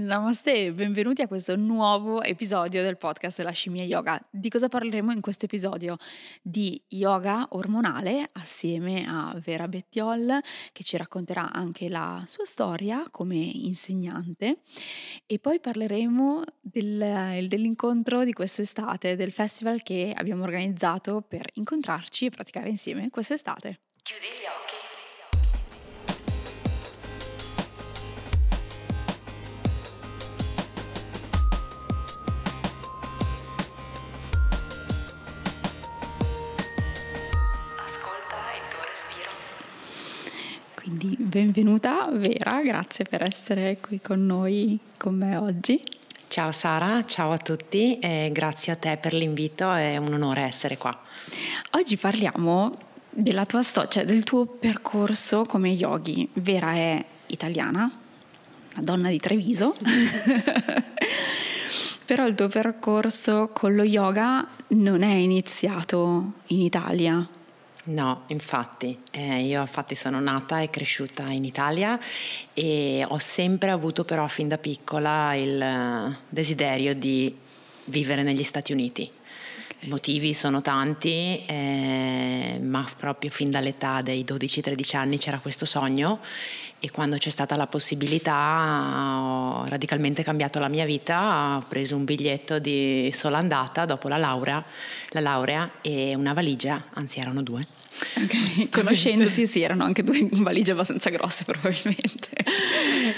Namaste e benvenuti a questo nuovo episodio del podcast La Scimmia Yoga. Di cosa parleremo in questo episodio? Di yoga ormonale assieme a Vera Bettiol che ci racconterà anche la sua storia come insegnante e poi parleremo del, dell'incontro di quest'estate, del festival che abbiamo organizzato per incontrarci e praticare insieme quest'estate. Chiudi gli occhi. Quindi benvenuta Vera, grazie per essere qui con noi, con me oggi. Ciao Sara, ciao a tutti e grazie a te per l'invito, è un onore essere qua. Oggi parliamo della tua storia, cioè del tuo percorso come yogi. Vera è italiana, una donna di Treviso, però il tuo percorso con lo yoga non è iniziato in Italia, No, infatti, eh, io infatti sono nata e cresciuta in Italia e ho sempre avuto però fin da piccola il eh, desiderio di vivere negli Stati Uniti. I motivi sono tanti, eh, ma proprio fin dall'età dei 12-13 anni c'era questo sogno e quando c'è stata la possibilità ho radicalmente cambiato la mia vita, ho preso un biglietto di sola andata dopo la laurea, la laurea e una valigia, anzi erano due. Okay. Conoscendoti sì, erano anche due valigie abbastanza grosse probabilmente.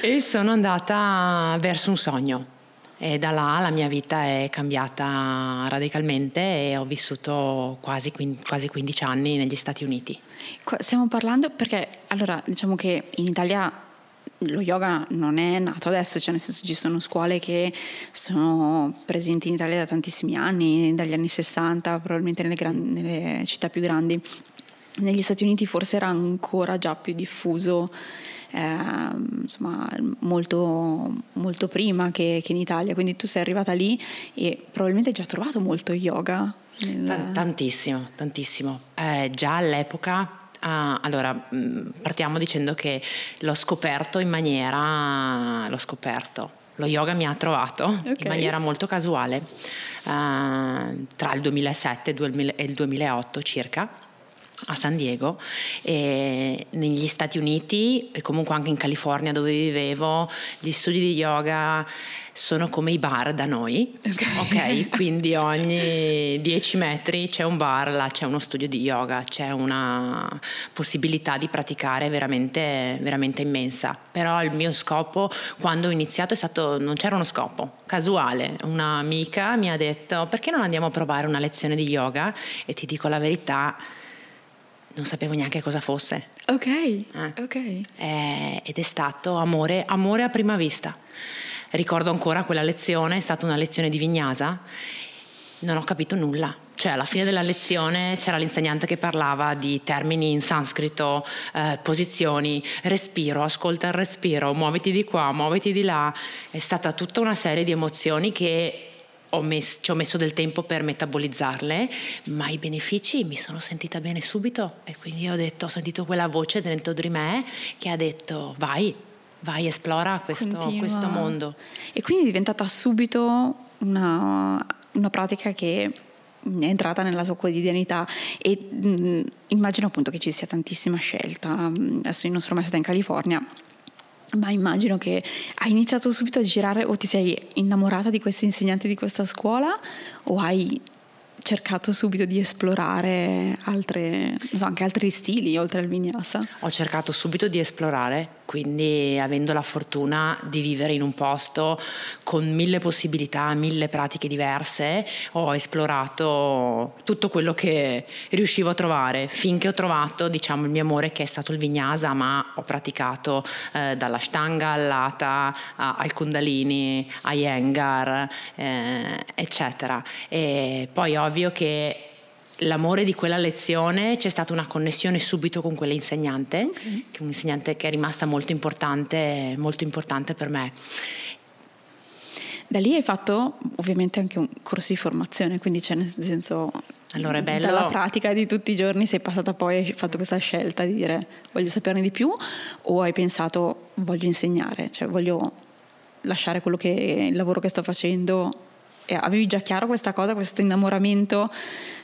e sono andata verso un sogno. E da là la mia vita è cambiata radicalmente e ho vissuto quasi, quasi 15 anni negli Stati Uniti. Stiamo parlando perché, allora, diciamo che in Italia lo yoga non è nato adesso, cioè nel senso ci sono scuole che sono presenti in Italia da tantissimi anni, dagli anni 60, probabilmente nelle, gran, nelle città più grandi. Negli Stati Uniti forse era ancora già più diffuso insomma, molto, molto prima che, che, in Italia, quindi tu sei arrivata lì e probabilmente hai già trovato molto yoga. Nel... Tantissimo, tantissimo. Eh, già all'epoca Uh, allora, mm, partiamo dicendo che l'ho scoperto in maniera. l'ho scoperto. Lo yoga mi ha trovato okay. in maniera molto casuale uh, tra il 2007 e il 2008 circa a San Diego e negli Stati Uniti e comunque anche in California dove vivevo gli studi di yoga sono come i bar da noi ok, okay? quindi ogni 10 metri c'è un bar là c'è uno studio di yoga c'è una possibilità di praticare veramente, veramente immensa. Però il mio scopo quando ho iniziato è stato non c'era uno scopo casuale. Un'amica mi ha detto perché non andiamo a provare una lezione di yoga? E ti dico la verità non sapevo neanche cosa fosse. Ok, eh. ok. Eh, ed è stato amore, amore a prima vista. Ricordo ancora quella lezione, è stata una lezione di Vignasa, non ho capito nulla. Cioè alla fine della lezione c'era l'insegnante che parlava di termini in sanscrito, eh, posizioni, respiro, ascolta il respiro, muoviti di qua, muoviti di là. È stata tutta una serie di emozioni che Messo, ci ho messo del tempo per metabolizzarle, ma i benefici mi sono sentita bene subito e quindi ho detto, ho sentito quella voce dentro di me che ha detto vai, vai, esplora questo, questo mondo. E quindi è diventata subito una, una pratica che è entrata nella tua quotidianità e mh, immagino appunto che ci sia tantissima scelta. Adesso io non sono mai stata in California, ma immagino che hai iniziato subito a girare o ti sei innamorata di questi insegnanti di questa scuola o hai cercato subito di esplorare altre, so, anche altri stili oltre al vinyasa? Ho cercato subito di esplorare quindi avendo la fortuna di vivere in un posto con mille possibilità, mille pratiche diverse, ho esplorato tutto quello che riuscivo a trovare, finché ho trovato diciamo, il mio amore che è stato il vinyasa, ma ho praticato eh, dalla stanga all'ata al kundalini, a Yengar, eh, eccetera. E poi ovvio che l'amore di quella lezione c'è stata una connessione subito con quell'insegnante, okay. che è un'insegnante che è rimasta molto importante, molto importante per me. Da lì hai fatto ovviamente anche un corso di formazione, quindi c'è nel senso allora è bello. Dalla pratica di tutti i giorni sei passata poi hai fatto questa scelta di dire voglio saperne di più o hai pensato voglio insegnare, cioè voglio lasciare quello che, il lavoro che sto facendo. Avevi già chiaro questa cosa, questo innamoramento?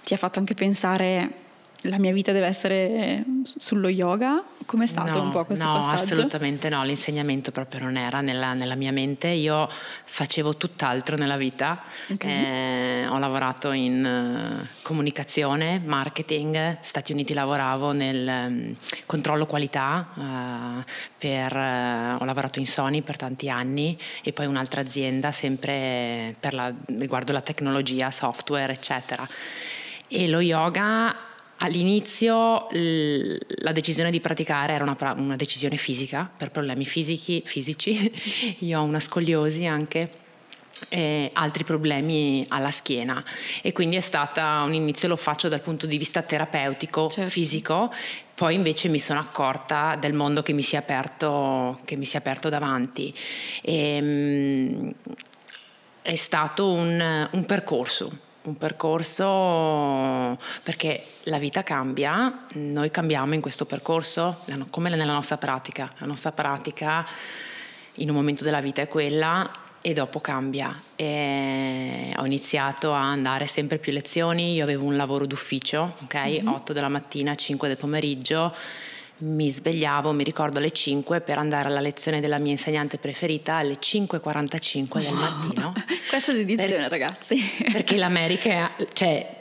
Ti ha fatto anche pensare la mia vita deve essere sullo yoga? Com'è stato no, un po' questo no, passaggio? assolutamente no, l'insegnamento proprio non era nella, nella mia mente, io facevo tutt'altro nella vita, okay. eh, ho lavorato in uh, comunicazione, marketing, Stati Uniti lavoravo nel um, controllo qualità, uh, per, uh, ho lavorato in Sony per tanti anni e poi un'altra azienda sempre per la, riguardo la tecnologia, software eccetera. E lo yoga All'inizio la decisione di praticare era una, una decisione fisica, per problemi fisici, fisici. Io ho una scoliosi anche, e altri problemi alla schiena e quindi è stata un inizio lo faccio dal punto di vista terapeutico certo. fisico poi invece mi sono accorta del mondo che mi si è aperto, mi si è aperto davanti e, ehm, è stato un, un percorso un percorso perché la vita cambia, noi cambiamo in questo percorso come nella nostra pratica. La nostra pratica in un momento della vita è quella e dopo cambia. E ho iniziato a andare sempre più lezioni, io avevo un lavoro d'ufficio, ok? Mm-hmm. 8 della mattina, 5 del pomeriggio mi svegliavo, mi ricordo alle 5 per andare alla lezione della mia insegnante preferita alle 5.45 del mattino. Questa è dedizione per, ragazzi. Perché l'America, cioè,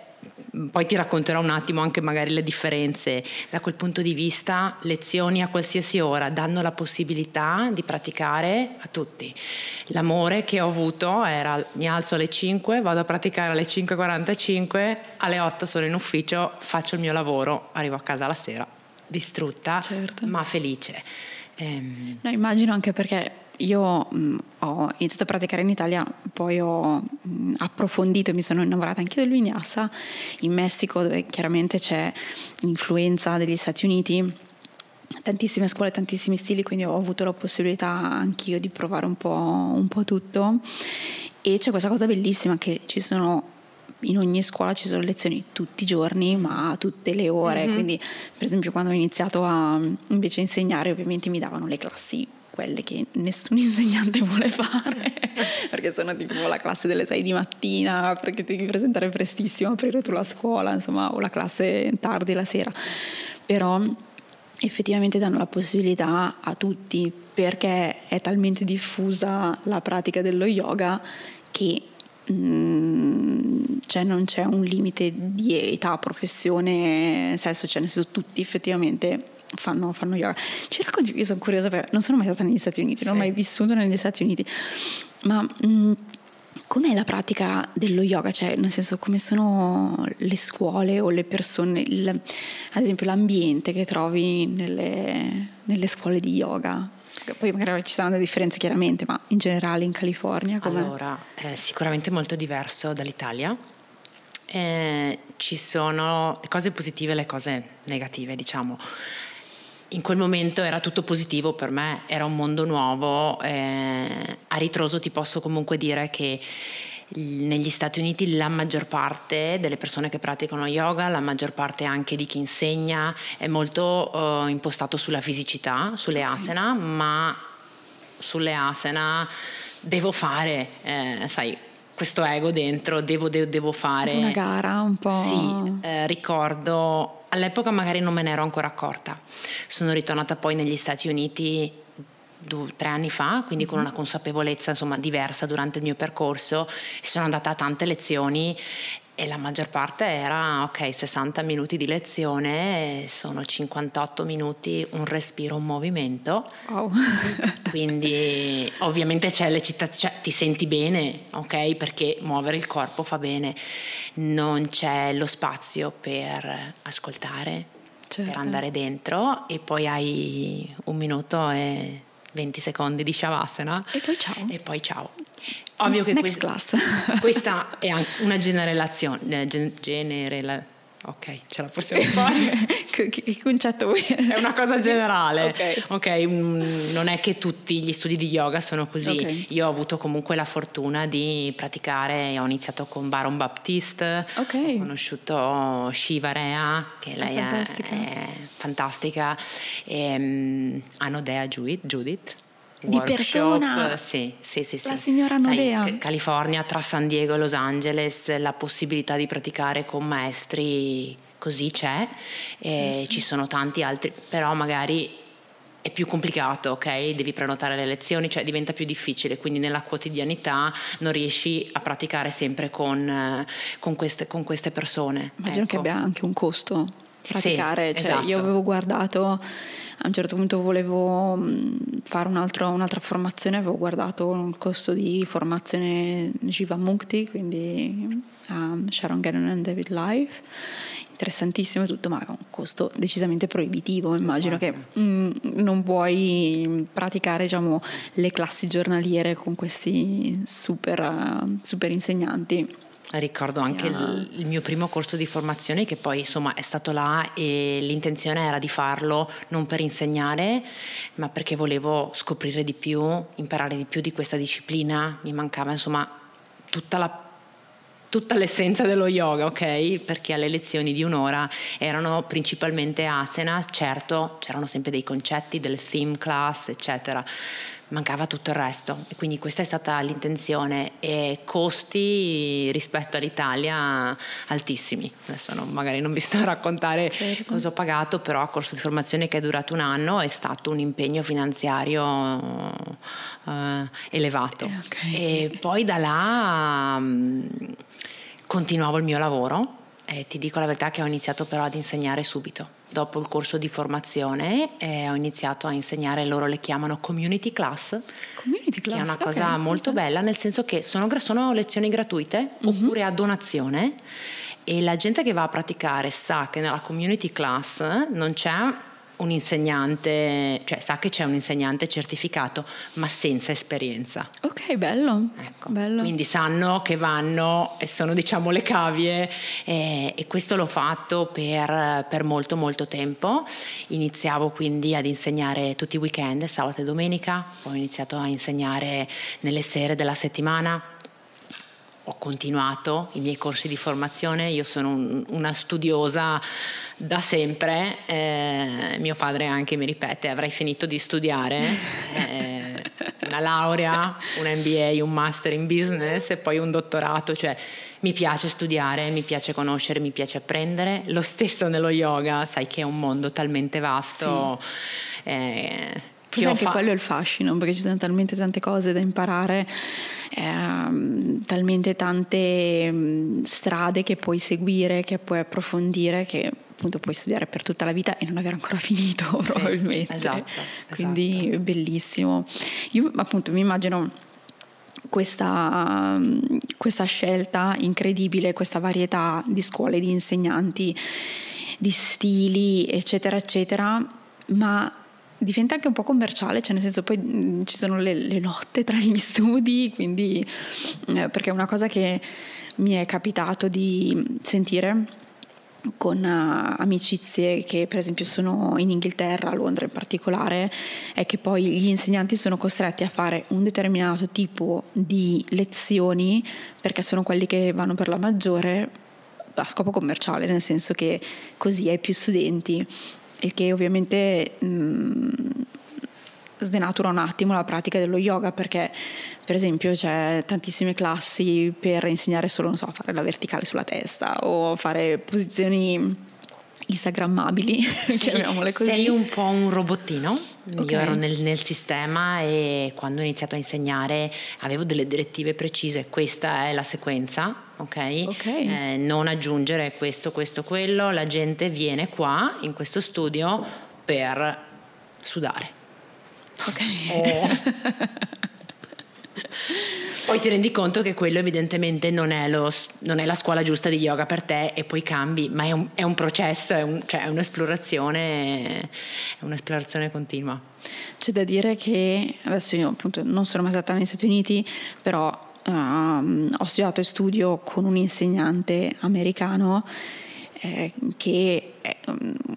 poi ti racconterò un attimo anche magari le differenze. Da quel punto di vista, lezioni a qualsiasi ora danno la possibilità di praticare a tutti. L'amore che ho avuto era mi alzo alle 5, vado a praticare alle 5.45, alle 8 sono in ufficio, faccio il mio lavoro, arrivo a casa la sera distrutta, certo. ma felice. Ehm. No, immagino anche perché io mh, ho iniziato a praticare in Italia, poi ho mh, approfondito e mi sono innamorata anche del vinyasa in Messico, dove chiaramente c'è l'influenza degli Stati Uniti tantissime scuole, tantissimi stili, quindi ho avuto la possibilità anch'io di provare un po', un po', tutto. E c'è questa cosa bellissima che ci sono in ogni scuola ci sono lezioni tutti i giorni, ma tutte le ore. Mm-hmm. Quindi, per esempio, quando ho iniziato a invece insegnare, ovviamente mi davano le classi quelle che nessun insegnante vuole fare, perché sono tipo la classe delle 6 di mattina, perché devi presentare prestissimo, aprire tu la scuola, insomma, o la classe tardi la sera. Però effettivamente danno la possibilità a tutti, perché è talmente diffusa la pratica dello yoga che Mm, cioè non c'è un limite di età, professione, sesso, cioè nel senso tutti effettivamente fanno, fanno yoga. Ci racconti, io sono curiosa perché non sono mai stata negli Stati Uniti, sì. non ho mai vissuto negli Stati Uniti, ma mh, mm, com'è la pratica dello yoga? Cioè nel senso come sono le scuole o le persone, il, ad esempio l'ambiente che trovi nelle, nelle scuole di yoga? Poi magari ci saranno delle differenze chiaramente, ma in generale in California com'è? Allora, è sicuramente molto diverso dall'Italia. Eh, ci sono le cose positive e le cose negative, diciamo. In quel momento era tutto positivo per me, era un mondo nuovo. Eh, a ritroso ti posso comunque dire che negli Stati Uniti la maggior parte delle persone che praticano yoga, la maggior parte anche di chi insegna è molto uh, impostato sulla fisicità, sulle asana, ma sulle asana devo fare, eh, sai, questo ego dentro, devo, devo, devo fare. Una gara un po'. Sì, eh, ricordo, all'epoca magari non me ne ero ancora accorta. Sono ritornata poi negli Stati Uniti due, tre anni fa, quindi con una consapevolezza insomma, diversa durante il mio percorso. Sono andata a tante lezioni e la maggior parte era ok 60 minuti di lezione sono 58 minuti un respiro un movimento wow. quindi ovviamente c'è l'eccitazione cioè, ti senti bene ok perché muovere il corpo fa bene non c'è lo spazio per ascoltare certo. per andare dentro e poi hai un minuto e 20 secondi di Shavasana. E poi ciao. E poi ciao. Ovvio che Next questa, questa è una generalizzazione. Generela, ok, ce la possiamo fare. che, che, concetto vuoi? È una cosa generale. ok, okay mm, non è che tutti gli studi di yoga sono così. Okay. Io ho avuto comunque la fortuna di praticare, ho iniziato con Baron Baptiste, okay. ho conosciuto Shiva Rea, che lei è fantastica, è, fantastica. E, um, Anodea Judith di persona sì, sì, sì, la signora Nodea Sai, California tra San Diego e Los Angeles la possibilità di praticare con maestri così c'è certo. ci sono tanti altri però magari è più complicato, ok? Devi prenotare le lezioni, cioè diventa più difficile, quindi nella quotidianità non riesci a praticare sempre con, con, queste, con queste, persone. Immagino ecco. che abbia anche un costo praticare, sì, cioè, esatto. io avevo guardato a un certo punto volevo mm, fare un altro, un'altra formazione, avevo guardato il costo di formazione Jiva Mukti, quindi um, Sharon Gannon and David Life interessantissimo e tutto, ma ha un costo decisamente proibitivo. Immagino che mh, mm, non puoi praticare diciamo, le classi giornaliere con questi super, super insegnanti. Ricordo anche il, il, mio primo corso di formazione che poi insomma è stato là e l'intenzione era di farlo non per insegnare ma perché volevo scoprire di più, imparare di più di questa disciplina, mi mancava insomma tutta la tutta l'essenza dello yoga, ok? Perché alle lezioni di un'ora erano principalmente asana, certo c'erano sempre dei concetti, delle theme class, eccetera. Mancava tutto il resto e quindi questa è stata l'intenzione e costi rispetto all'Italia altissimi. Adesso non, magari non vi sto a raccontare certo. cosa ho pagato, però il corso di formazione che è durato un anno è stato un impegno finanziario uh, elevato. Eh, okay. E poi da là... Um, continuavo il mio lavoro e ti dico la verità che ho iniziato però ad insegnare subito. Dopo il corso di formazione eh, ho iniziato a insegnare, loro le chiamano community class, community class che è una okay. cosa molto bella, nel senso che sono, sono lezioni gratuite uh-huh. oppure a donazione e la gente che va a praticare sa che nella community class non c'è un insegnante, cioè sa che c'è un insegnante certificato, ma senza esperienza. Ok, bello. Ecco. bello. Quindi sanno che vanno e sono diciamo le cavie e, e questo l'ho fatto per, per, molto molto tempo. Iniziavo quindi ad insegnare tutti i weekend, sabato e domenica, poi ho iniziato a insegnare nelle sere della settimana ho continuato i miei corsi di formazione, io sono un, una studiosa da sempre, eh, mio padre anche mi ripete, avrai finito di studiare, eh, una laurea, un MBA, un master in business e poi un dottorato, cioè mi piace studiare, mi piace conoscere, mi piace apprendere, lo stesso nello yoga, sai che è un mondo talmente vasto. Sì. Eh, Forse anche fa... quello è il fascino, perché ci sono talmente tante cose da imparare, eh, talmente tante mh, strade che puoi seguire, che puoi approfondire, che appunto puoi studiare per tutta la vita e non aver ancora finito sì, probabilmente. Esatto, Quindi esatto. bellissimo. Io appunto mi immagino questa, questa scelta incredibile, questa varietà di scuole, di insegnanti, di stili, eccetera, eccetera, ma diventa anche un po' commerciale, cioè nel senso poi mm, ci sono le, le, lotte tra gli studi, quindi eh, perché una cosa che mi è capitato di sentire con uh, amicizie che per esempio sono in Inghilterra, a Londra in particolare, è che poi gli insegnanti sono costretti a fare un determinato tipo di lezioni perché sono quelli che vanno per la maggiore a scopo commerciale, nel senso che così hai più studenti il che ovviamente mh, mm, sdenatura un attimo la pratica dello yoga perché per esempio c'è tantissime classi per insegnare solo, non so, fare la verticale sulla testa o fare posizioni instagrammabili, sì, chiamiamole così. Sei un po' un robottino. Okay. Io ero nel, nel, sistema e quando ho iniziato a insegnare avevo delle direttive precise, questa è la sequenza, ok? okay. Eh, non aggiungere questo, questo, quello, la gente viene qua in questo studio per sudare. Ok. Oh. poi ti rendi conto che quello evidentemente non è, lo, non è, la scuola giusta di yoga per te e poi cambi, ma è un, è un processo, è, un, cioè è, un'esplorazione, è un'esplorazione continua. C'è da dire che adesso io appunto non sono mai stata negli Stati Uniti, però uh, ho studiato e studio con un insegnante americano eh, che è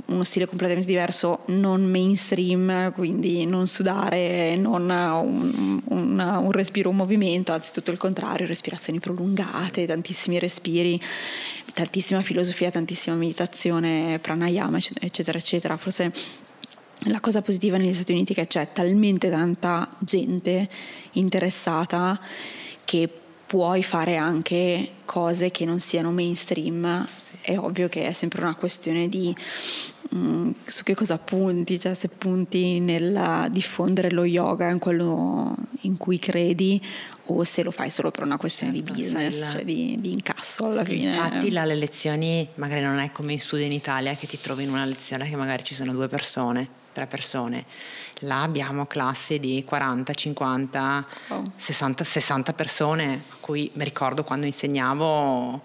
uno stile completamente diverso, non mainstream, quindi non sudare, non un, un, un respiro, un movimento, anzi tutto il contrario, respirazioni prolungate, tantissimi respiri, tantissima filosofia, tantissima meditazione, pranayama, eccetera, eccetera. Forse la cosa positiva negli Stati Uniti è che c'è talmente tanta gente interessata che puoi fare anche cose che non siano mainstream. Sì. È ovvio che è sempre una questione di mh, mm, su che cosa punti, cioè se punti nel diffondere lo yoga in quello in cui credi o se lo fai solo per una questione certo, di business, la... cioè di, di, incasso alla fine. Infatti le lezioni magari non è come in studio in Italia che ti trovi in una lezione che magari ci sono due persone, tre persone. Là abbiamo classi di 40, 50, oh. 60, 60 persone, a cui mi ricordo quando insegnavo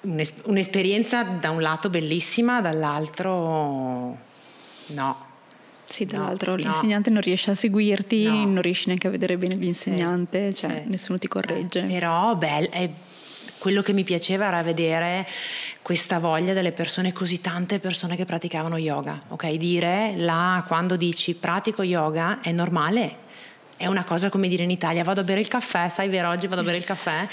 un'esperienza da un lato bellissima, dall'altro no sì, tra no, l'altro l'insegnante no. non riesce a seguirti, no. non riesci neanche a vedere bene l'insegnante, sì, cioè sì. nessuno ti corregge. Eh, però beh, è, quello che mi piaceva era vedere questa voglia delle persone, così tante persone che praticavano yoga. Ok, dire là quando dici pratico yoga è normale, è una cosa come dire in Italia vado a bere il caffè, sai vero oggi vado a bere il caffè.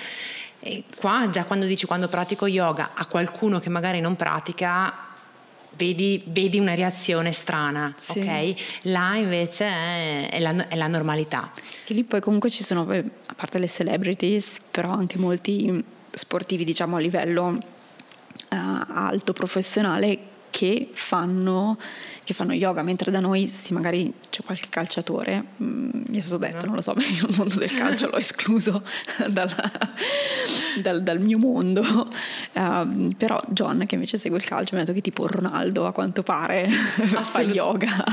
E qua già quando dici quando pratico yoga a qualcuno che magari non pratica vedi, vedi una reazione strana, sì. ok? Là invece è, è, la, è, la, normalità. Che lì poi comunque ci sono, a parte le celebrities, però anche molti sportivi diciamo a livello uh, alto professionale che fanno, che fanno, yoga, mentre da noi sì, magari c'è qualche calciatore, mm, mi è stato detto, non lo so, perché io il mondo del calcio l'ho escluso dal, dal, dal, mio mondo, uh, però John che invece segue il calcio mi ha detto che tipo Ronaldo a quanto pare fa yoga,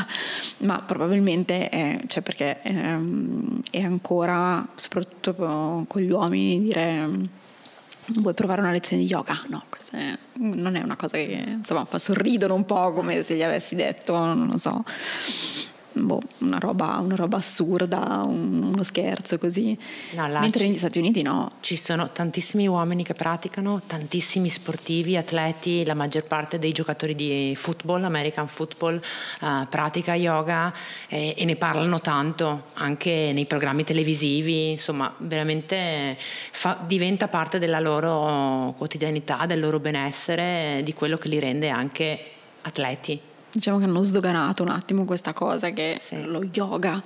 ma probabilmente è, cioè perché è, ehm, è ancora, soprattutto con gli uomini, dire vuoi provare una lezione di yoga? No, è, non è una cosa che insomma fa sorridere un po' come se gli avessi detto, non lo so boh, una, roba, una, roba, assurda, un, uno scherzo così. No, Mentre negli Stati Uniti no. Ci sono tantissimi uomini che praticano, tantissimi sportivi, atleti, la maggior parte dei giocatori di football, American football, uh, pratica yoga eh, e ne parlano tanto anche nei programmi televisivi, insomma veramente fa, diventa parte della loro quotidianità, del loro benessere, di quello che li rende anche atleti. Diciamo che hanno sdoganato un attimo questa cosa che sì. lo yoga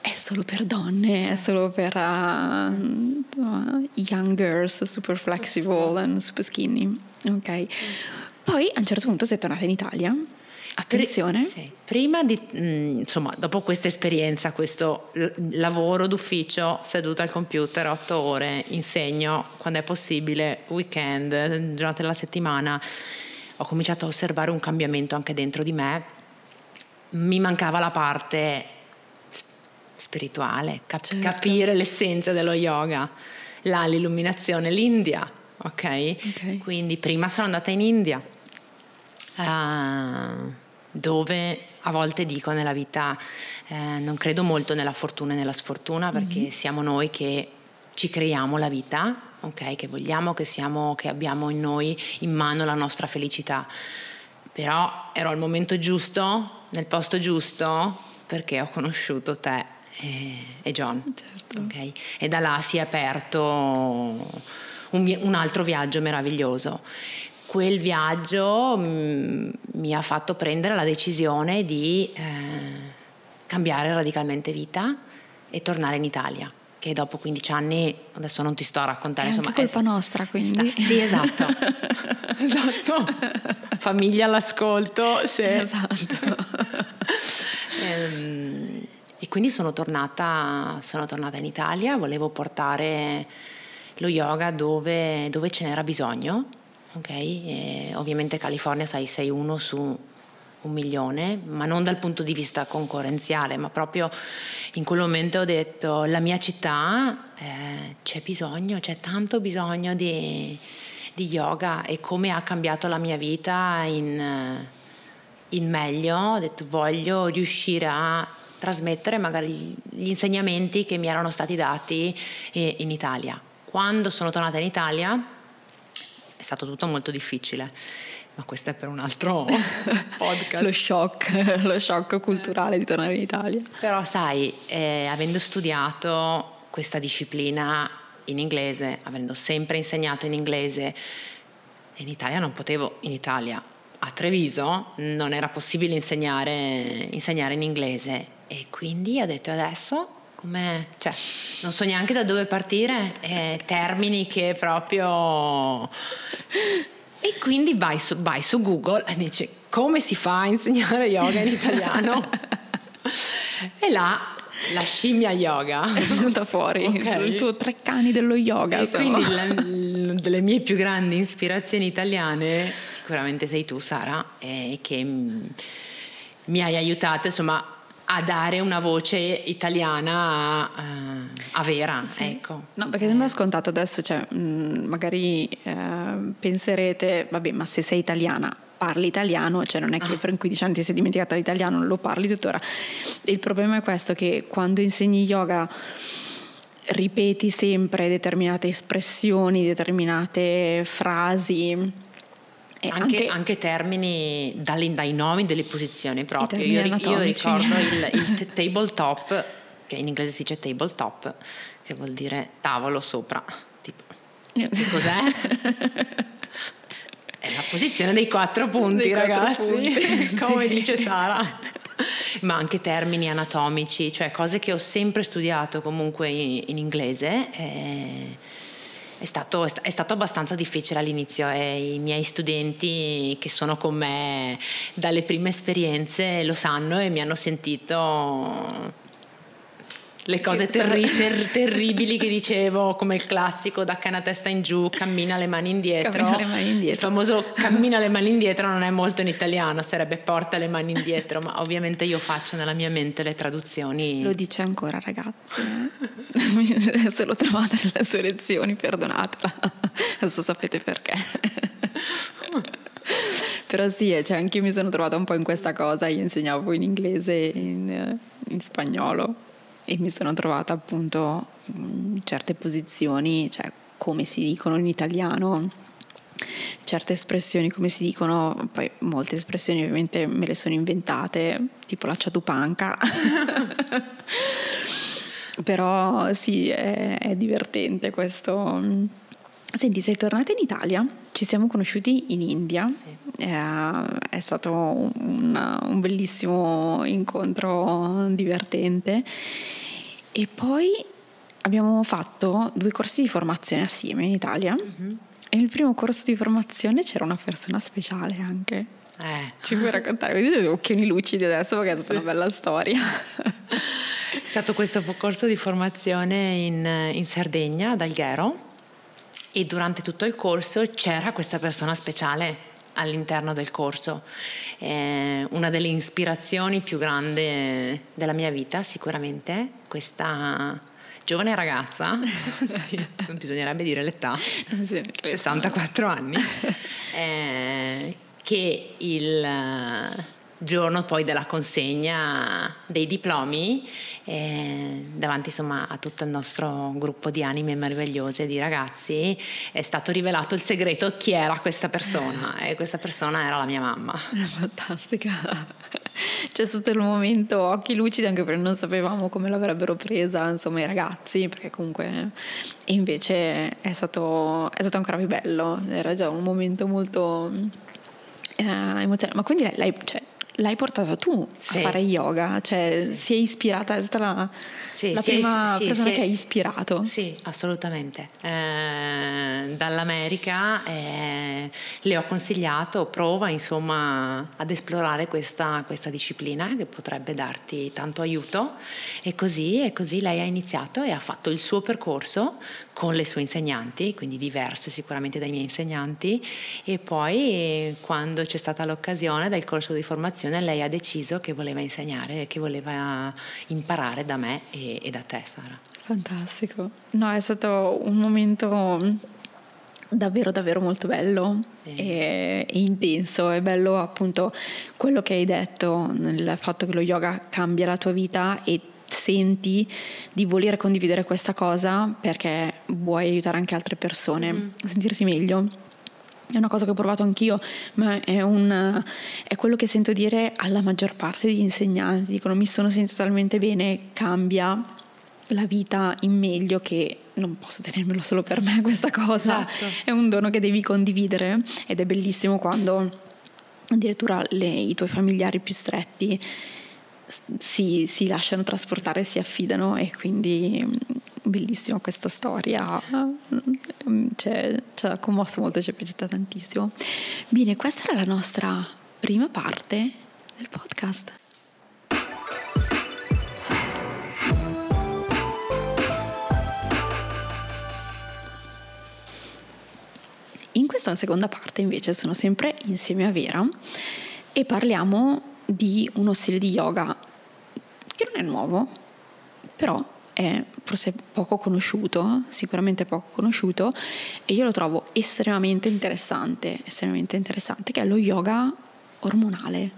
è solo per donne, è solo per uh, young girls, super flexible and super skinny. Ok. Poi a un certo punto sei tornata in Italia. Attenzione. Sì. Prima di, mm, insomma, dopo questa esperienza, questo lavoro d'ufficio, seduta al computer otto ore, insegno quando è possibile, weekend, giornate della settimana ho cominciato a osservare un cambiamento anche dentro di me. Mi mancava la parte spirituale, cap- certo. capire l'essenza dello yoga, là l'illuminazione, l'India, ok? okay. Quindi prima sono andata in India, uh, dove a volte dico nella vita eh, non credo molto nella fortuna e nella sfortuna perché mm-hmm. siamo noi che ci creiamo la vita okay? che vogliamo, che, siamo, che abbiamo in noi in mano la nostra felicità. Però ero al momento giusto, nel posto giusto, perché ho conosciuto te e, e John. Certo. Okay? E da là si è aperto un, un altro viaggio meraviglioso quel viaggio mh, mm, mi ha fatto prendere la decisione di eh, cambiare radicalmente vita e tornare in Italia che dopo 15 anni, adesso non ti sto a raccontare, è insomma... È colpa è, nostra, quindi. Sta, sì, esatto. esatto. Famiglia all'ascolto, sì. Esatto. ehm, e quindi sono tornata, sono tornata, in Italia, volevo portare lo yoga dove, dove ce n'era bisogno, ok? E ovviamente California, sai, sei uno su un milione, ma non dal punto di vista concorrenziale, ma proprio in quel momento ho detto la mia città eh, c'è bisogno, c'è tanto bisogno di, di, yoga e come ha cambiato la mia vita in, in meglio, ho detto voglio riuscire a trasmettere magari gli insegnamenti che mi erano stati dati eh, in Italia. Quando sono tornata in Italia è stato tutto molto difficile ma questo è per un altro podcast. lo shock, lo shock culturale di tornare in Italia. Però sai, eh, avendo studiato questa disciplina in inglese, avendo sempre insegnato in inglese, in Italia non potevo, in Italia, a Treviso non era possibile insegnare, insegnare in inglese e quindi ho detto adesso come, cioè, non so neanche da dove partire, eh, termini che proprio... E quindi vai su, vai su Google e dici come si fa a insegnare yoga in italiano? e là la scimmia yoga è venuta fuori okay. il tuo tre cani dello yoga. E quindi la, delle mie più grandi ispirazioni italiane sicuramente sei tu Sara e che mi hai aiutato insomma a dare una voce italiana a, a vera, sì. ecco. No, perché sembra scontato adesso, cioè, mh, magari eh, penserete, vabbè, ma se sei italiana parli italiano, cioè non è che ah. per 15 anni ti sei dimenticata l'italiano, lo parli tuttora. Il problema è questo che quando insegni yoga ripeti sempre determinate espressioni, determinate frasi. Anche, anche, anche, termini dai, dai, nomi delle posizioni proprio. Io, io, ricordo il, il tabletop, che in inglese si dice tabletop, che vuol dire tavolo sopra. Tipo, cos'è? È la posizione dei quattro punti, dei ragazzi, quattro punti. come sì. dice Sara. Ma anche termini anatomici, cioè cose che ho sempre studiato comunque in, in inglese. E è stato, è stato, abbastanza difficile all'inizio e i miei studenti che sono con me dalle prime esperienze lo sanno e mi hanno sentito le cose terri- ter- terribili che dicevo, come il classico dacca una testa in giù, cammina le mani indietro. Le mani indietro. Il famoso cammina le mani indietro non è molto in italiano, sarebbe porta le mani indietro, ma ovviamente io faccio nella mia mente le traduzioni. Lo dice ancora ragazzi, eh? se lo trovate nelle sue lezioni perdonatela, adesso sapete perché. Però sì, cioè, anche io mi sono trovata un po' in questa cosa, io insegnavo in inglese e in, in spagnolo e mi sono trovata appunto in certe posizioni, cioè come si dicono in italiano, certe espressioni come si dicono, poi molte espressioni ovviamente me le sono inventate, tipo la ciatupanca. Però sì, è, è divertente questo. Senti, sei tornata in Italia, ci siamo conosciuti in India, sì. eh, è stato un, un, bellissimo incontro divertente e poi abbiamo fatto due corsi di formazione assieme in Italia. Mm-hmm. E nel primo corso di formazione c'era una persona speciale anche. Eh. Ci puoi raccontare? Vedete gli occhioni lucidi adesso perché è stata sì. una bella storia. È stato questo corso di formazione in, in Sardegna, ad Alghero, e durante tutto il corso c'era questa persona speciale all'interno del corso. Eh, una delle ispirazioni più grandi della mia vita, sicuramente, questa giovane ragazza, non bisognerebbe dire l'età, 64 anni, eh, che il giorno poi della consegna dei diplomi eh, davanti insomma a tutto il nostro gruppo di anime meravigliose di ragazzi è stato rivelato il segreto chi era questa persona e questa persona era la mia mamma. Fantastica. C'è stato il momento occhi lucidi anche perché non sapevamo come l'avrebbero presa insomma i ragazzi perché comunque e invece è stato, è stato ancora più bello. Era già un momento molto eh, emozionante. Ma quindi lei, cioè, l'hai portata tu sì. a fare yoga, cioè sì. si è ispirata, è stata la, sì, la prima sì, persona che ha ispirato. Sì, assolutamente. Eh, dall'America eh, le ho consigliato, prova insomma ad esplorare questa, questa, disciplina che potrebbe darti tanto aiuto e così, e così lei ha iniziato e ha fatto il suo percorso con le sue insegnanti, quindi diverse sicuramente dai miei insegnanti e poi quando c'è stata l'occasione del corso di formazione lei ha deciso che voleva insegnare, che voleva imparare da me e, e da te Sara. Fantastico, no è stato un momento davvero davvero molto bello sì. e, e, intenso, è bello appunto quello che hai detto nel fatto che lo yoga cambia la tua vita e senti di voler condividere questa cosa perché vuoi aiutare anche altre persone mm. a sentirsi meglio. È una cosa che ho provato anch'io, ma è, un, è, quello che sento dire alla maggior parte degli insegnanti. Dicono mi sono sentita talmente bene, cambia la vita in meglio che non posso tenermelo solo per me questa cosa. Esatto. È un dono che devi condividere ed è bellissimo quando addirittura le, i tuoi familiari più stretti si, si, lasciano trasportare, si affidano e quindi mm, bellissima questa storia, mm, ci ha commosso molto, ci è piaciuta tantissimo. Bene, questa era la nostra prima parte del podcast. In questa seconda parte invece sono sempre insieme a Vera e parliamo di uno stile di yoga che non è nuovo, però è forse poco conosciuto, sicuramente poco conosciuto e io lo trovo estremamente interessante, estremamente interessante, che è lo yoga ormonale.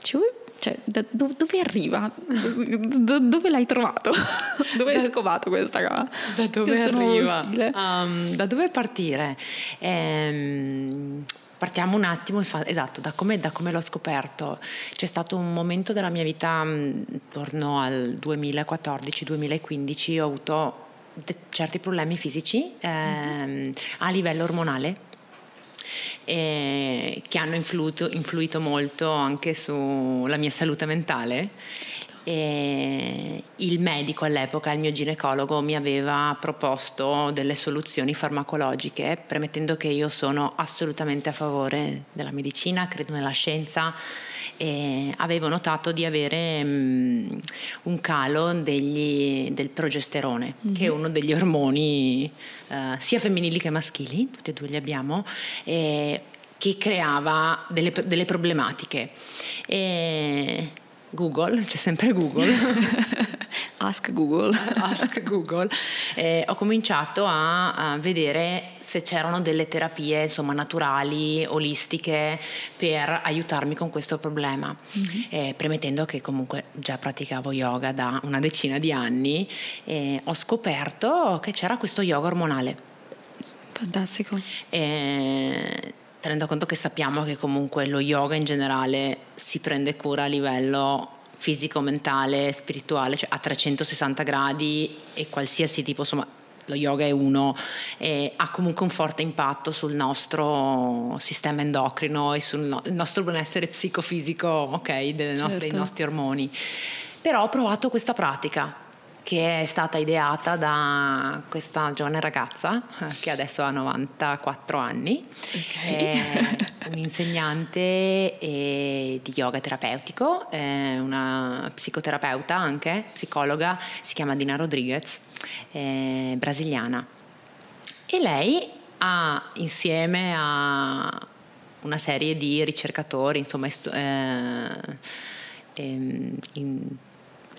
Ci vuoi cioè, da, do, dove arriva? Do, dove l'hai trovato? dove hai scovato questa cosa? Da dove arriva? Um, da dove partire? Ehm, partiamo un attimo, esatto, da come, da come, l'ho scoperto. C'è stato un momento della mia vita, intorno al 2014-2015, ho avuto certi problemi fisici ehm, a livello ormonale eh, che hanno influito, influito molto anche sulla mia salute mentale. E il medico all'epoca, il mio ginecologo, mi aveva proposto delle soluzioni farmacologiche, premettendo che io sono assolutamente a favore della medicina, credo nella scienza e avevo notato di avere um, un calo degli, del progesterone, mm-hmm. che è uno degli ormoni uh, sia femminili che maschili, tutti e due li abbiamo. E, che creava delle, delle problematiche. E Google, c'è sempre Google. Ask Google. Ask Google. Eh, ho cominciato a, a, vedere se c'erano delle terapie insomma, naturali, olistiche per aiutarmi con questo problema, mm-hmm. eh, premettendo che comunque già praticavo yoga da una decina di anni e ho scoperto che c'era questo yoga ormonale. Fantastico. Eh, tenendo conto che sappiamo che comunque lo yoga in generale si prende cura a livello fisico, mentale, spirituale, cioè a 360 gradi e qualsiasi tipo, insomma, lo yoga è uno, e ha comunque un forte impatto sul nostro sistema endocrino e sul no- nostro benessere psicofisico, ok, certo. nostre, dei nostri ormoni. Però ho provato questa pratica che è stata ideata da questa giovane ragazza eh, che adesso ha 94 anni, okay. un'insegnante di yoga terapeutico, una psicoterapeuta anche, psicologa, si chiama Dina Rodriguez, brasiliana. E lei ha insieme a una serie di ricercatori, insomma, eh, ehm, in,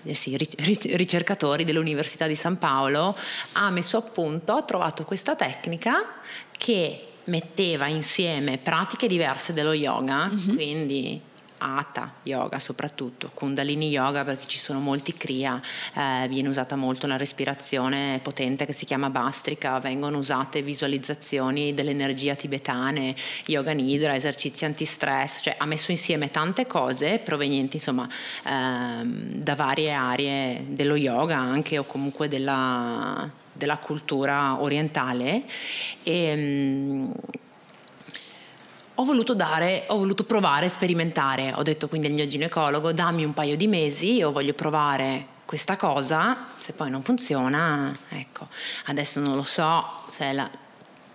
eh sì, ricercatori dell'Università di San Paolo, ha messo a punto, ha trovato questa tecnica che metteva insieme pratiche diverse dello yoga, mm-hmm. quindi Hatha yoga soprattutto, Kundalini yoga perché ci sono molti kriya, eh, viene usata molto la respirazione potente che si chiama Bastrika, vengono usate visualizzazioni dell'energia tibetane, yoga nidra, esercizi antistress, cioè ha messo insieme tante cose provenienti insomma ehm, da varie aree dello yoga anche o comunque della, della cultura orientale. E, mm, ho voluto dare, ho voluto provare, sperimentare. Ho detto quindi al mio ginecologo, dammi un paio di mesi, io voglio provare questa cosa, se poi non funziona, ecco, adesso non lo so se è la,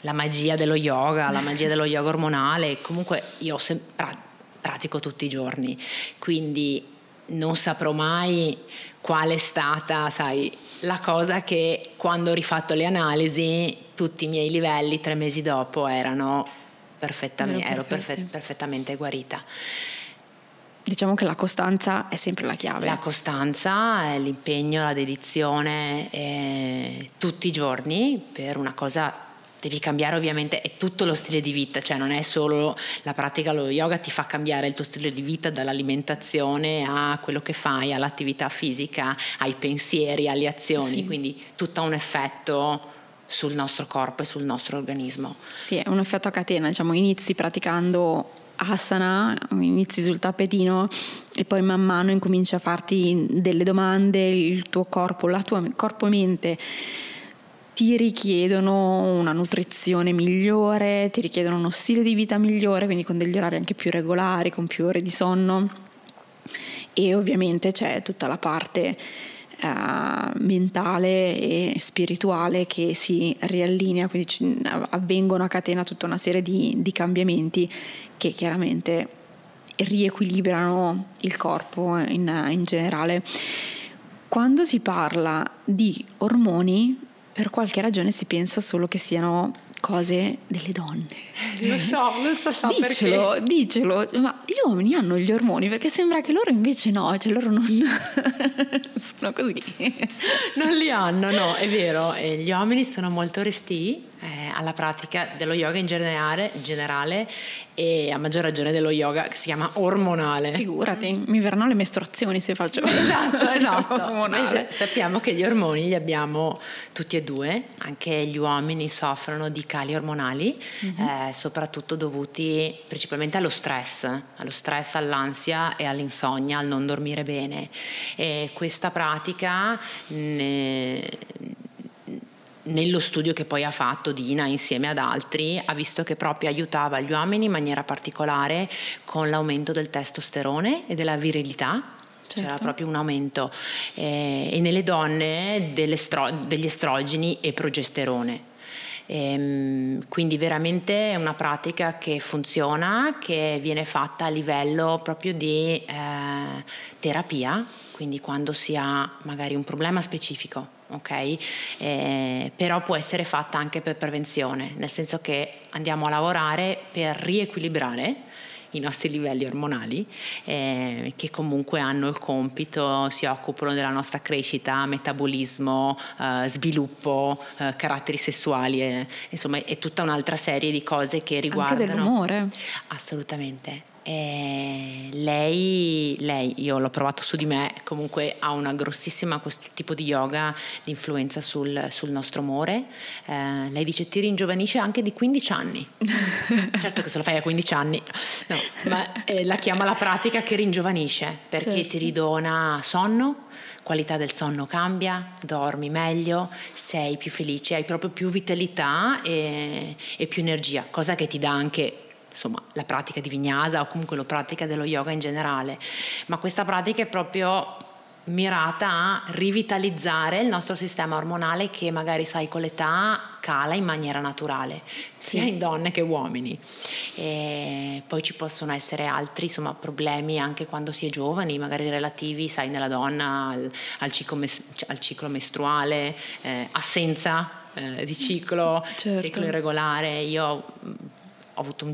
la magia dello yoga, la magia dello yoga ormonale, comunque io sem- pratico tutti i giorni, quindi non saprò mai qual è stata, sai, la cosa che quando ho rifatto le analisi, tutti i miei livelli tre mesi dopo erano perfettamente, ero perfett- perfettamente guarita. Diciamo che la costanza è sempre la chiave. La costanza, l'impegno, la dedizione eh, tutti i giorni per una cosa devi cambiare ovviamente è tutto lo stile di vita, cioè non è solo la pratica, lo yoga ti fa cambiare il tuo stile di vita dall'alimentazione a quello che fai, all'attività fisica, ai pensieri, alle azioni, sì. quindi tutto ha un effetto sul nostro corpo e sul nostro organismo. Sì, è un effetto a catena, diciamo, inizi praticando asana, inizi sul tappetino e poi man mano incominci a farti delle domande, il tuo corpo, la tua corpo-mente ti richiedono una nutrizione migliore, ti richiedono uno stile di vita migliore, quindi con degli orari anche più regolari, con più ore di sonno e ovviamente c'è tutta la parte uh, mentale e spirituale che si riallinea, quindi ci, avvengono a catena tutta una serie di, di cambiamenti che chiaramente riequilibrano il corpo in, in generale. Quando si parla di ormoni, per qualche ragione si pensa solo che siano cose delle donne. Lo so, lo so, so dicelo, perché. Dicelo, ma gli uomini hanno gli ormoni perché sembra che loro invece no, cioè loro non sono così. Non li hanno, no, è vero, e gli uomini sono molto resti eh, alla pratica dello yoga in generale, in generale e a maggior ragione dello yoga che si chiama ormonale. Figurati, mi verranno le mestruazioni se faccio esatto, esatto. sappiamo che gli ormoni li abbiamo tutti e due, anche gli uomini soffrono di cali ormonali, mm-hmm. eh, soprattutto dovuti principalmente allo stress, allo stress, all'ansia e all'insonnia, al non dormire bene. E questa pratica ne, nello studio che poi ha fatto Dina insieme ad altri, ha visto che proprio aiutava gli uomini in maniera particolare con l'aumento del testosterone e della virilità. Certo. C'era proprio un aumento eh, e nelle donne degli estrogeni e progesterone. Ehm, quindi veramente è una pratica che funziona, che viene fatta a livello proprio di eh, terapia, quindi quando si ha magari un problema specifico ok? Eh, però può essere fatta anche per prevenzione, nel senso che andiamo a lavorare per riequilibrare i nostri livelli ormonali eh, che comunque hanno il compito, si occupano della nostra crescita, metabolismo, eh, sviluppo, eh, caratteri sessuali, eh, insomma è tutta un'altra serie di cose che riguardano... Anche dell'umore. Assolutamente. E lei, lei, io l'ho provato su di me, comunque ha una grossissima questo tipo di yoga di influenza sul, sul nostro umore. Eh, lei dice ti ringiovanisce anche di 15 anni. certo che se lo fai a 15 anni, no, ma eh, la chiama la pratica che ringiovanisce perché certo. ti ridona sonno, qualità del sonno cambia, dormi meglio, sei più felice, hai proprio più vitalità e, e più energia, cosa che ti dà anche insomma, la pratica di vinyasa o comunque la pratica dello yoga in generale, ma questa pratica è proprio mirata a rivitalizzare il nostro sistema ormonale che magari sai con l'età cala in maniera naturale sia in donne che uomini. E poi ci possono essere altri insomma, problemi anche quando si è giovani magari relativi sai nella donna al, al, ciclo, mes- al ciclo, mestruale eh, assenza eh, di ciclo certo. ciclo irregolare. Io ho avuto un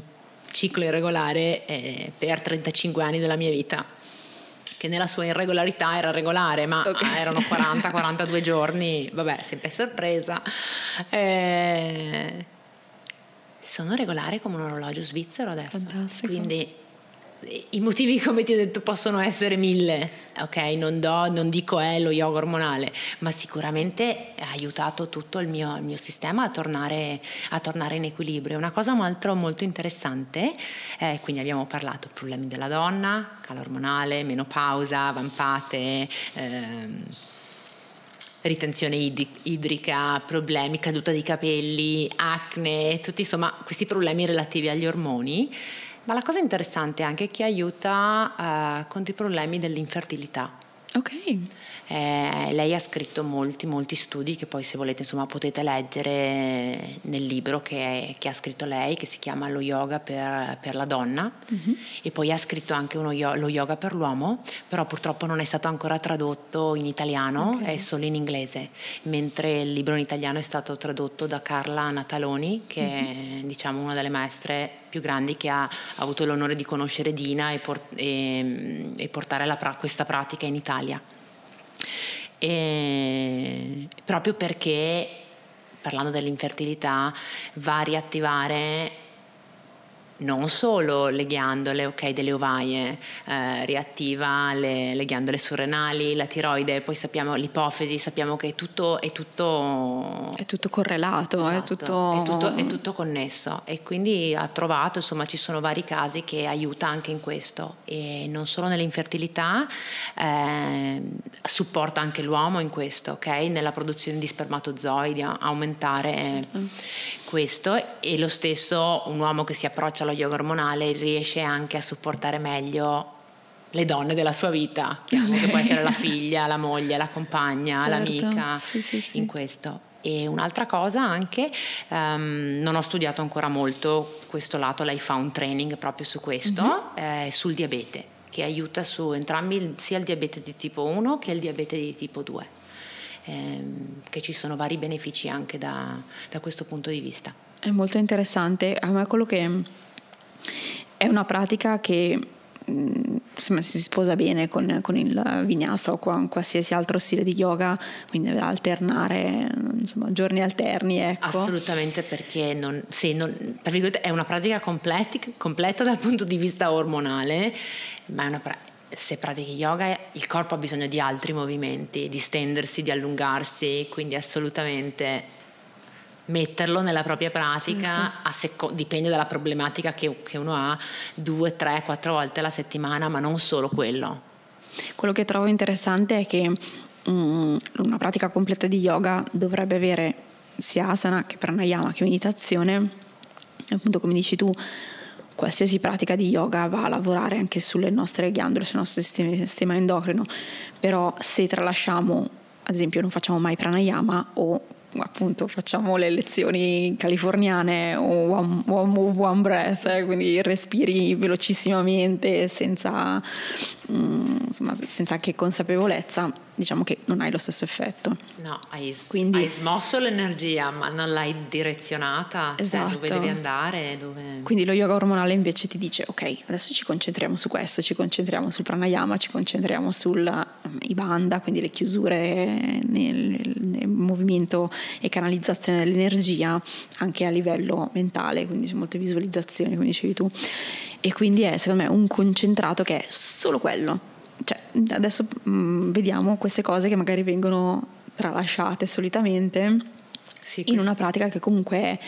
ciclo irregolare eh, per 35 anni della mia vita che nella sua irregolarità era regolare, ma okay. erano 40-42 giorni, vabbè, sempre sorpresa. Eh, sono regolare come un orologio svizzero adesso. Fantastico. Quindi i motivi, come ti ho detto, possono essere mille, ok? Non, do, non dico è lo yoga ormonale, ma sicuramente ha aiutato tutto il mio, il mio sistema a tornare, a tornare, in equilibrio. Una cosa molto, molto interessante, eh, quindi abbiamo parlato problemi della donna, calo ormonale, menopausa, vampate. Ehm, ritenzione idrica, problemi, caduta di capelli, acne, tutti insomma questi problemi relativi agli ormoni ma la cosa interessante è anche che aiuta uh, con i problemi dell'infertilità. Ok. Eh, lei ha scritto molti, molti studi che poi se volete insomma potete leggere nel libro che, che ha scritto lei, che si chiama Lo yoga per, per la donna mm-hmm. e poi ha scritto anche uno, lo yoga per l'uomo, però purtroppo non è stato ancora tradotto in italiano, okay. è solo in inglese, mentre il libro in italiano è stato tradotto da Carla Nataloni, che mm-hmm. è diciamo una delle maestre più grandi che ha avuto l'onore di conoscere Dina e, port- e, e portare pra- questa pratica in Italia. E proprio perché, parlando dell'infertilità, va a riattivare non solo le ghiandole, ok, delle ovaie, eh, riattiva le, le, ghiandole surrenali, la tiroide, poi sappiamo l'ipofisi, sappiamo che è tutto... È tutto, è tutto correlato, esatto, è, tutto... È, tutto, è tutto connesso e quindi ha trovato, insomma ci sono vari casi che aiuta anche in questo e non solo nell'infertilità, eh, supporta anche l'uomo in questo, ok, nella produzione di spermatozoidi, aumentare certo. Questo e lo stesso un uomo che si approccia allo yoga ormonale riesce anche a supportare meglio le donne della sua vita, che può essere la figlia, la moglie, la compagna, certo. l'amica, sì, sì, sì. in questo. E un'altra cosa anche, um, non ho studiato ancora molto questo lato, lei fa un training proprio su questo, mm-hmm. eh, sul diabete, che aiuta su entrambi, sia il diabete di tipo 1 che il diabete di tipo 2, ehm, che ci sono vari benefici anche da, da questo punto di vista. È molto interessante, a me quello che è una pratica che mm, si sposa bene con, con, il vinyasa o con qualsiasi altro stile di yoga, quindi alternare insomma, giorni alterni. Ecco. Assolutamente perché non, sì, non, è una pratica completi, completa dal punto di vista ormonale, ma una, se pratichi yoga il corpo ha bisogno di altri movimenti, di stendersi, di allungarsi, quindi assolutamente metterlo nella propria pratica, certo. seco- dipende dalla problematica che, che uno ha, due, tre, quattro volte alla settimana, ma non solo quello. Quello che trovo interessante è che um, una pratica completa di yoga dovrebbe avere sia asana che pranayama che meditazione, appunto come dici tu, qualsiasi pratica di yoga va a lavorare anche sulle nostre ghiandole, sul nostro sistema, sistema endocrino, però se tralasciamo, ad esempio non facciamo mai pranayama o appunto facciamo le lezioni californiane one, one move, one breath, eh, quindi respiri velocissimamente senza, mm, insomma, senza che consapevolezza, diciamo che non hai lo stesso effetto. No, hai, quindi, hai smosso l'energia ma non l'hai direzionata, esatto. Cioè dove devi andare. Dove... Quindi lo yoga ormonale invece ti dice ok, adesso ci concentriamo su questo, ci concentriamo sul pranayama, ci concentriamo sul um, ibanda, quindi le chiusure nel, nel movimento e canalizzazione dell'energia anche a livello mentale, quindi molte visualizzazioni, come dicevi tu. E quindi è secondo me un concentrato che è solo quello. Cioè, adesso mh, mm, vediamo queste cose che magari vengono tralasciate solitamente sì, in una pratica che comunque è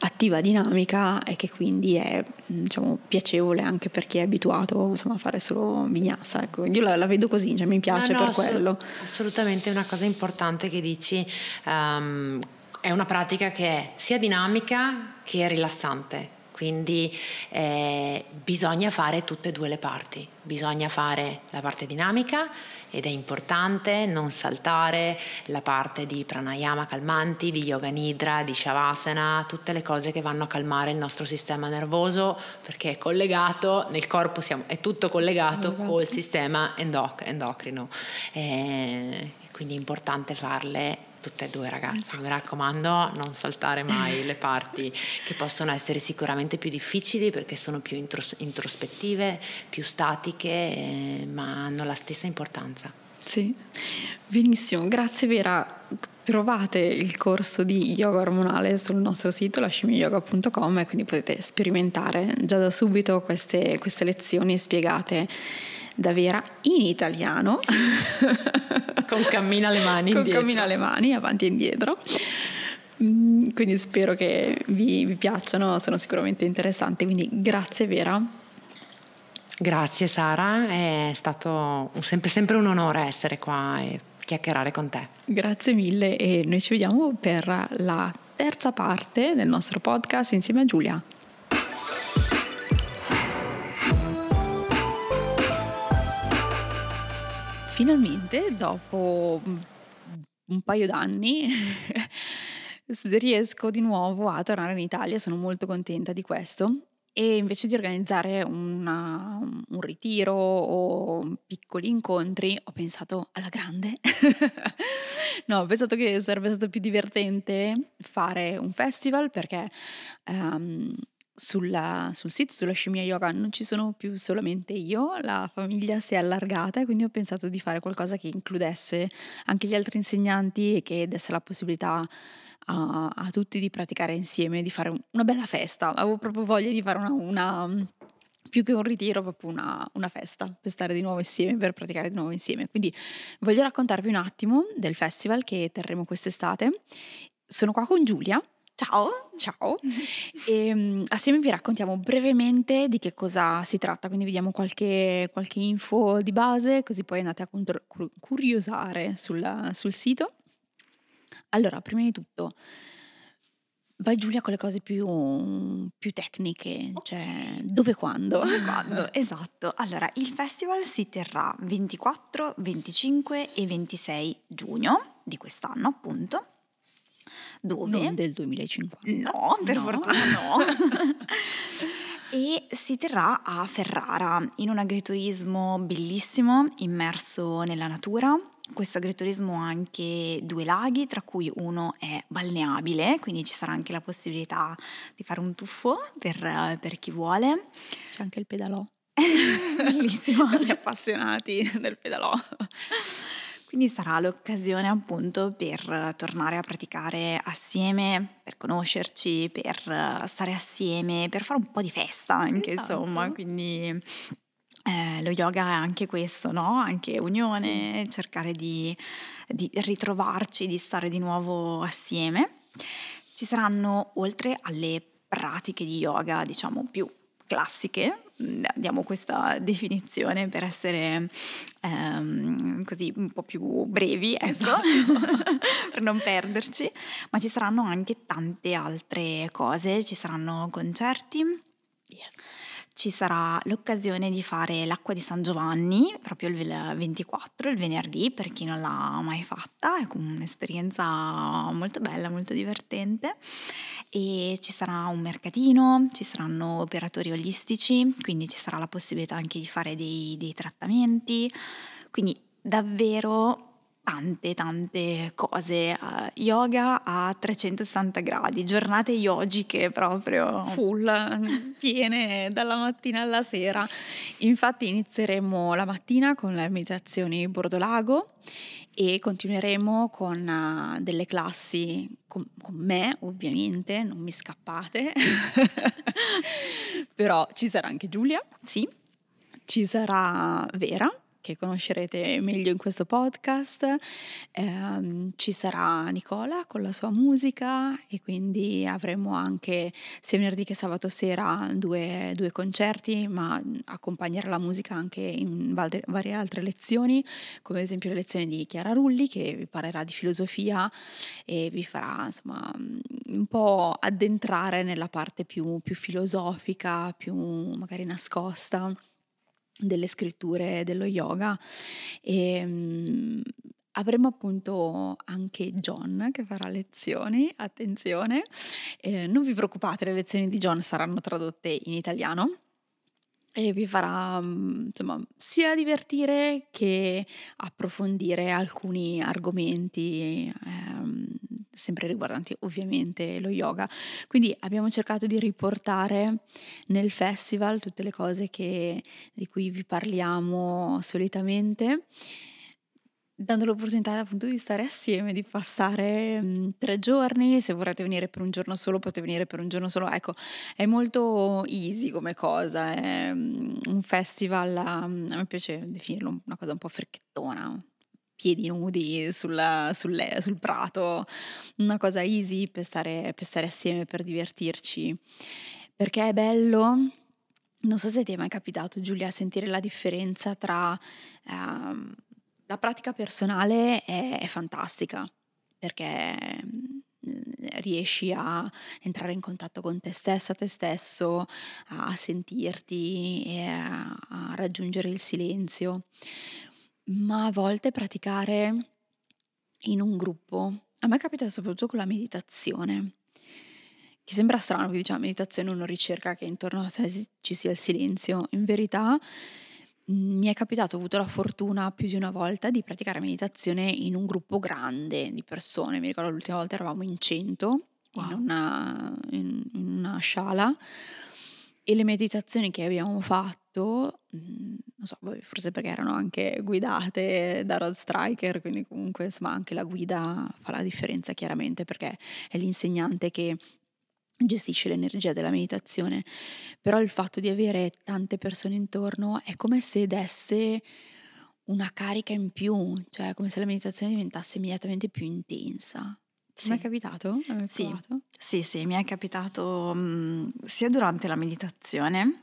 attiva, dinamica e che quindi è diciamo, piacevole anche per chi è abituato insomma, a fare solo vignassa. Ecco. Io la, la, vedo così, cioè, mi piace no, no, per quello. Assolutamente è una cosa importante che dici. Um, è una pratica che è sia dinamica che rilassante. Quindi eh, bisogna fare tutte e due le parti, bisogna fare la parte dinamica ed è importante non saltare la parte di pranayama calmanti, di yoga nidra, di shavasana, tutte le cose che vanno a calmare il nostro sistema nervoso perché è collegato, nel corpo siamo, è tutto collegato esatto. col sistema endoc- endocrino. Eh, quindi è importante farle tutte e due ragazze, mi raccomando non saltare mai le parti che possono essere sicuramente più difficili perché sono più intros- introspettive, più statiche, eh, ma hanno la stessa importanza. Sì, benissimo, grazie Vera. Trovate il corso di yoga ormonale sul nostro sito lascimiyoga.com e quindi potete sperimentare già da subito queste, queste lezioni spiegate da Vera in italiano. Con cammina alle mani. Con cammina alle mani, avanti e indietro. Mm, quindi spero che vi, vi piacciono, sono sicuramente interessanti. Quindi grazie Vera. Grazie Sara, è stato sempre, sempre un onore essere qua e chiacchierare con te. Grazie mille e noi ci vediamo per la terza parte del nostro podcast insieme a Giulia. Finalmente dopo un paio d'anni riesco di nuovo a tornare in Italia, sono molto contenta di questo. E invece di organizzare una, un ritiro o piccoli incontri, ho pensato alla grande. no, ho pensato che sarebbe stato più divertente fare un festival perché um, sulla, sul sito, sulla scimmia yoga, non ci sono più solamente io, la famiglia si è allargata e quindi ho pensato di fare qualcosa che includesse anche gli altri insegnanti e che desse la possibilità a, a tutti di praticare insieme, di fare una bella festa. Avevo proprio voglia di fare una, una più che un ritiro, proprio una, una, festa per stare di nuovo insieme, per praticare di nuovo insieme. Quindi voglio raccontarvi un attimo del festival che terremo quest'estate. Sono qua con Giulia. Ciao, ciao. E, um, assieme vi raccontiamo brevemente di che cosa si tratta, quindi vi diamo qualche, qualche info di base, così poi andate a curiosare sul, sul sito. Allora, prima di tutto, Vai Giulia con le cose più, più tecniche, okay. cioè dove quando? Dove quando, esatto. Allora, il festival si terrà 24, 25 e 26 giugno di quest'anno, appunto. Dove? Non del 2050. No, per no. fortuna no. e si terrà a Ferrara in un agriturismo bellissimo immerso nella natura questo agriturismo ha anche due laghi, tra cui uno è balneabile, quindi ci sarà anche la possibilità di fare un tuffo per, per chi vuole. C'è anche il pedalò. Bellissimo. Gli appassionati del pedalò. Quindi sarà l'occasione appunto per tornare a praticare assieme, per conoscerci, per stare assieme, per fare un po' di festa anche esatto. insomma, quindi eh, lo yoga è anche questo, no? Anche unione, sì. cercare di, di ritrovarci, di stare di nuovo assieme. Ci saranno, oltre alle pratiche di yoga, diciamo più classiche, mm, diamo questa definizione per essere ehm, così un po' più brevi, ecco, esatto. per non perderci, ma ci saranno anche tante altre cose, ci saranno concerti. Yes. Ci sarà l'occasione di fare l'acqua di San Giovanni proprio il 24, il venerdì, per chi non l'ha mai fatta, è un'esperienza molto bella, molto divertente e ci sarà un mercatino, ci saranno operatori olistici, quindi ci sarà la possibilità anche di fare dei, dei trattamenti, quindi davvero tante tante cose, uh, yoga a 360 gradi, giornate yogiche proprio. Full, piene dalla mattina alla sera. Infatti inizieremo la mattina con le meditazioni Bordolago e continueremo con uh, delle classi con, con, me ovviamente, non mi scappate, però ci sarà anche Giulia. Sì. Ci sarà Vera che conoscerete meglio in questo podcast. Eh, ci sarà Nicola con la sua musica e quindi avremo anche sia venerdì che sabato sera due, due concerti, ma accompagnerà la musica anche in varie altre lezioni, come ad esempio le lezioni di Chiara Rulli che vi parlerà di filosofia e vi farà insomma un po' addentrare nella parte più, più filosofica, più magari nascosta delle scritture dello yoga. E um, avremo appunto anche John che farà lezioni, attenzione, eh, non vi preoccupate, le lezioni di John saranno tradotte in italiano e vi farà mm, insomma sia divertire che approfondire alcuni argomenti ehm, sempre riguardanti ovviamente lo yoga. Quindi abbiamo cercato di riportare nel festival tutte le cose che, di cui vi parliamo solitamente dando l'opportunità appunto di stare assieme, di passare mh, tre giorni, se vorrete venire per un giorno solo potete venire per un giorno solo, ecco è molto easy come cosa, è um, un festival, um, a me piace definirlo una cosa un po' fricchettona, piedi nudi sulla, sul, sul, prato, una cosa easy per stare, per stare assieme, per divertirci, perché è bello? Non so se ti è mai capitato, Giulia, sentire la differenza tra um, la pratica personale è, è fantastica. Perché mm, riesci a entrare in contatto con te stessa, te stesso, a sentirti e a raggiungere il silenzio, ma a volte praticare in un gruppo. A me capita soprattutto con la meditazione, che sembra strano che diciamo meditazione uno ricerca che intorno a sé ci sia il silenzio, in verità mi è capitato, ho avuto la fortuna più di una volta di praticare meditazione in un gruppo grande di persone. Mi ricordo l'ultima volta eravamo in 100 wow. in, una, in, in una sciala E le meditazioni che abbiamo fatto, mm, non so, forse perché erano anche guidate da Rod Striker, quindi comunque insomma anche la guida fa la differenza chiaramente perché è l'insegnante che gestisce l'energia della meditazione, però il fatto di avere tante persone intorno è come se desse una carica in più, cioè come se la meditazione diventasse immediatamente più intensa. Sì. Mi è capitato? Sì. sì, sì, mi è capitato mh, mm, sia durante la meditazione,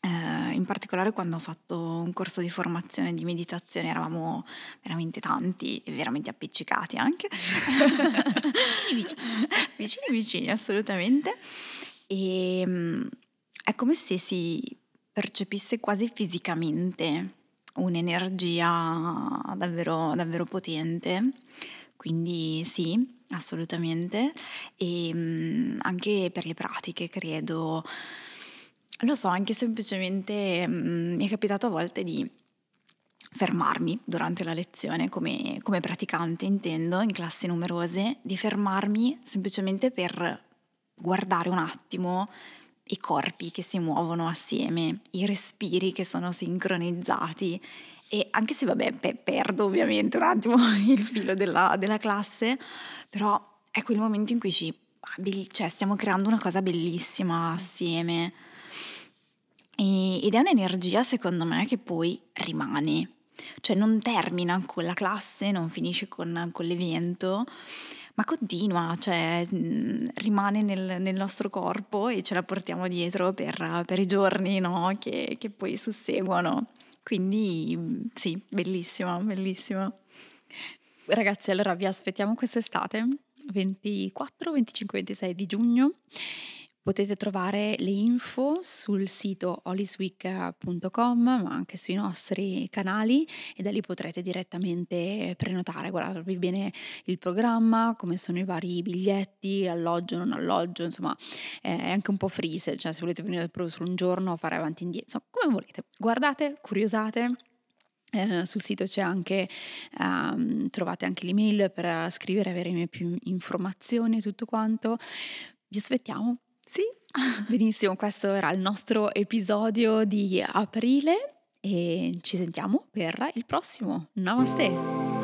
eh, in particolare quando ho fatto un corso di formazione di meditazione, eravamo veramente tanti e veramente appiccicati anche. vicini, vicini. vicini, vicini, assolutamente. E mh, mm, è come se si percepisse quasi fisicamente un'energia davvero, davvero potente. Quindi sì, assolutamente. E mh, mm, anche per le pratiche, credo. Lo so, anche semplicemente mh, mm, mi è capitato a volte di fermarmi durante la lezione, come, come praticante intendo, in classi numerose, di fermarmi semplicemente per guardare un attimo i corpi che si muovono assieme, i respiri che sono sincronizzati e anche se vabbè pe- perdo ovviamente un attimo il filo della, della, classe, però è quel momento in cui ci, cioè, stiamo creando una cosa bellissima assieme e, ed è un'energia secondo me che poi rimane, cioè non termina con la classe, non finisce con, con l'evento, ma continua, cioè rimane nel, nel, nostro corpo e ce la portiamo dietro per, per i giorni no? che, che, poi susseguono. Quindi sì, bellissimo, bellissimo. Ragazzi, allora vi aspettiamo quest'estate, 24, 25, 26 di giugno Potete trovare le info sul sito holisweek.com ma anche sui nostri canali e da lì potrete direttamente prenotare, guardarvi bene il programma, come sono i vari biglietti, alloggio, non alloggio, insomma è anche un po' freeze, cioè se volete venire proprio solo un giorno fare avanti e indietro, insomma come volete. Guardate, curiosate. Eh, sul sito c'è anche, um, trovate anche l'email per scrivere, avere più informazioni e tutto quanto. Vi aspettiamo sì, benissimo, questo era il nostro episodio di aprile e ci sentiamo per il prossimo. Namaste.